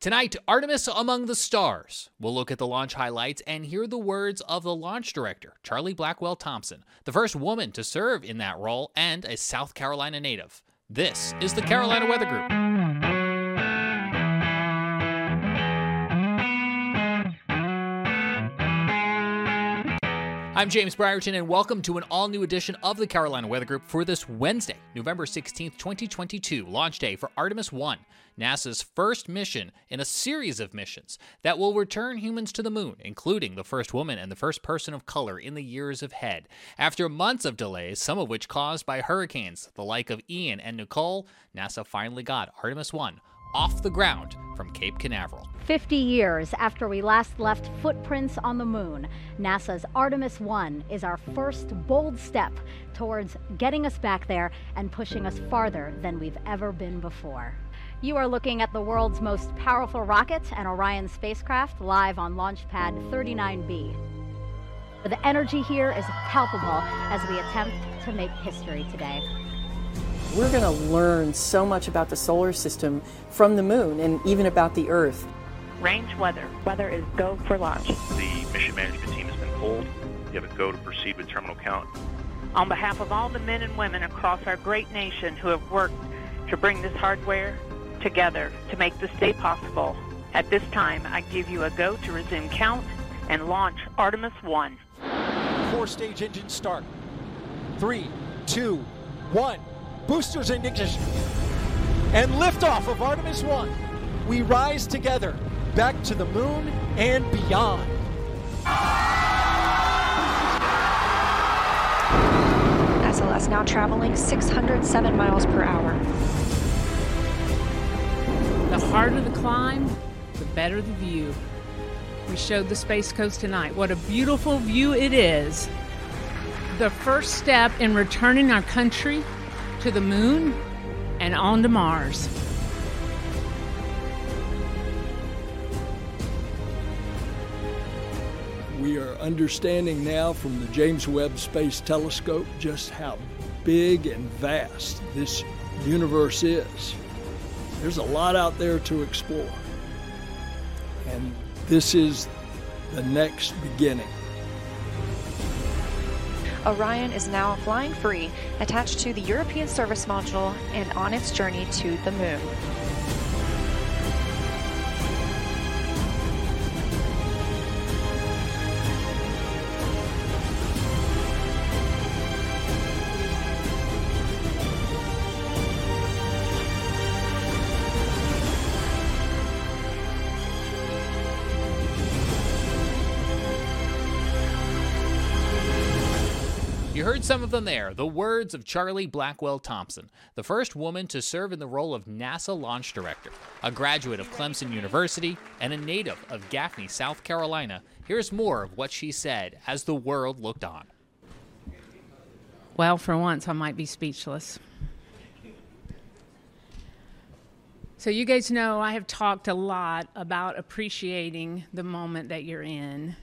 Tonight, Artemis Among the Stars. We'll look at the launch highlights and hear the words of the launch director, Charlie Blackwell Thompson, the first woman to serve in that role and a South Carolina native. This is the Carolina Weather Group. I'm James Brierton, and welcome to an all new edition of the Carolina Weather Group for this Wednesday, November 16th, 2022, launch day for Artemis 1, NASA's first mission in a series of missions that will return humans to the moon, including the first woman and the first person of color in the years ahead. After months of delays, some of which caused by hurricanes, the like of Ian and Nicole, NASA finally got Artemis 1 off the ground from Cape Canaveral. 50 years after we last left footprints on the moon, NASA's Artemis 1 is our first bold step towards getting us back there and pushing us farther than we've ever been before. You are looking at the world's most powerful rocket and Orion spacecraft live on Launch Pad 39B. The energy here is palpable as we attempt to make history today. We're going to learn so much about the solar system from the moon and even about the Earth. Range weather. Weather is go for launch. The mission management team has been polled. You have a go to proceed with terminal count. On behalf of all the men and women across our great nation who have worked to bring this hardware together to make this day possible, at this time I give you a go to resume count and launch Artemis 1. Core stage engine start. Three, two, one boosters in ignition, and liftoff of Artemis 1. We rise together back to the moon and beyond. SLS now traveling 607 miles per hour. The harder the climb, the better the view. We showed the Space Coast tonight. What a beautiful view it is. The first step in returning our country to the moon and on to Mars. We are understanding now from the James Webb Space Telescope just how big and vast this universe is. There's a lot out there to explore. And this is the next beginning. Orion is now flying free, attached to the European Service Module and on its journey to the Moon. You heard some of them there, the words of Charlie Blackwell Thompson, the first woman to serve in the role of NASA launch director. A graduate of Clemson University and a native of Gaffney, South Carolina, here's more of what she said as the world looked on. Well, for once, I might be speechless. So, you guys know I have talked a lot about appreciating the moment that you're in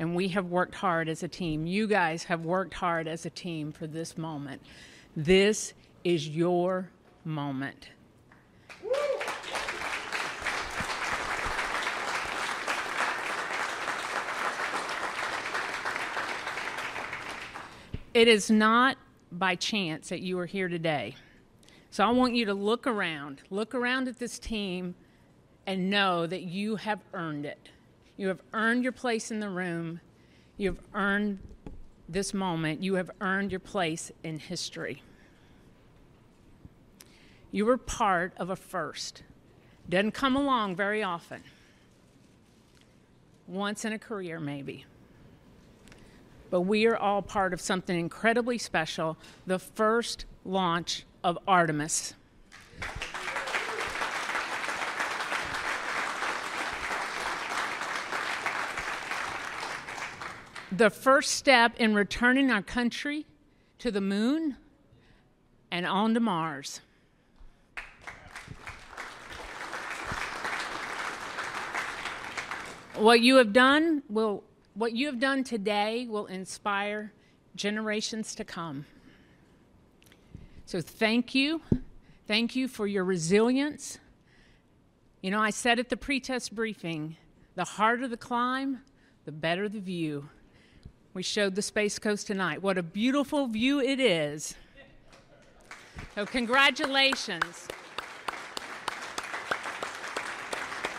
and we have worked hard as a team. You guys have worked hard as a team for this moment. This is your moment. It is not by chance that you are here today. So I want you to look around, look around at this team, and know that you have earned it. You have earned your place in the room. You have earned this moment. You have earned your place in history. You were part of a first. Doesn't come along very often. Once in a career, maybe. But we are all part of something incredibly special the first launch of Artemis. The first step in returning our country to the moon and on to Mars. What you have done will what you have done today will inspire generations to come. So thank you. Thank you for your resilience. You know, I said at the pretest briefing the harder the climb, the better the view. We showed the Space Coast tonight. What a beautiful view it is. So, congratulations.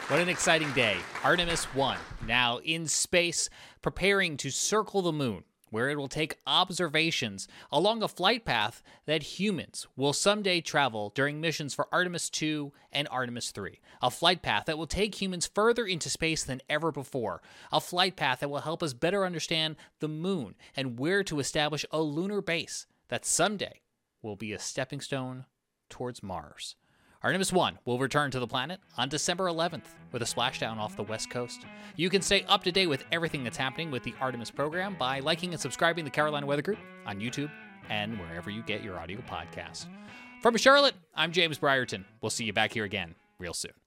What an exciting day. Artemis 1, now in space, preparing to circle the moon, where it will take observations along a flight path that humans will someday travel during missions for Artemis 2 and Artemis 3. A flight path that will take humans further into space than ever before. A flight path that will help us better understand the moon and where to establish a lunar base that someday will be a stepping stone towards Mars. Artemis 1 will return to the planet on December 11th with a splashdown off the west coast. You can stay up to date with everything that's happening with the Artemis program by liking and subscribing the Carolina Weather Group on YouTube and wherever you get your audio podcasts. From Charlotte, I'm James Brierton. We'll see you back here again real soon.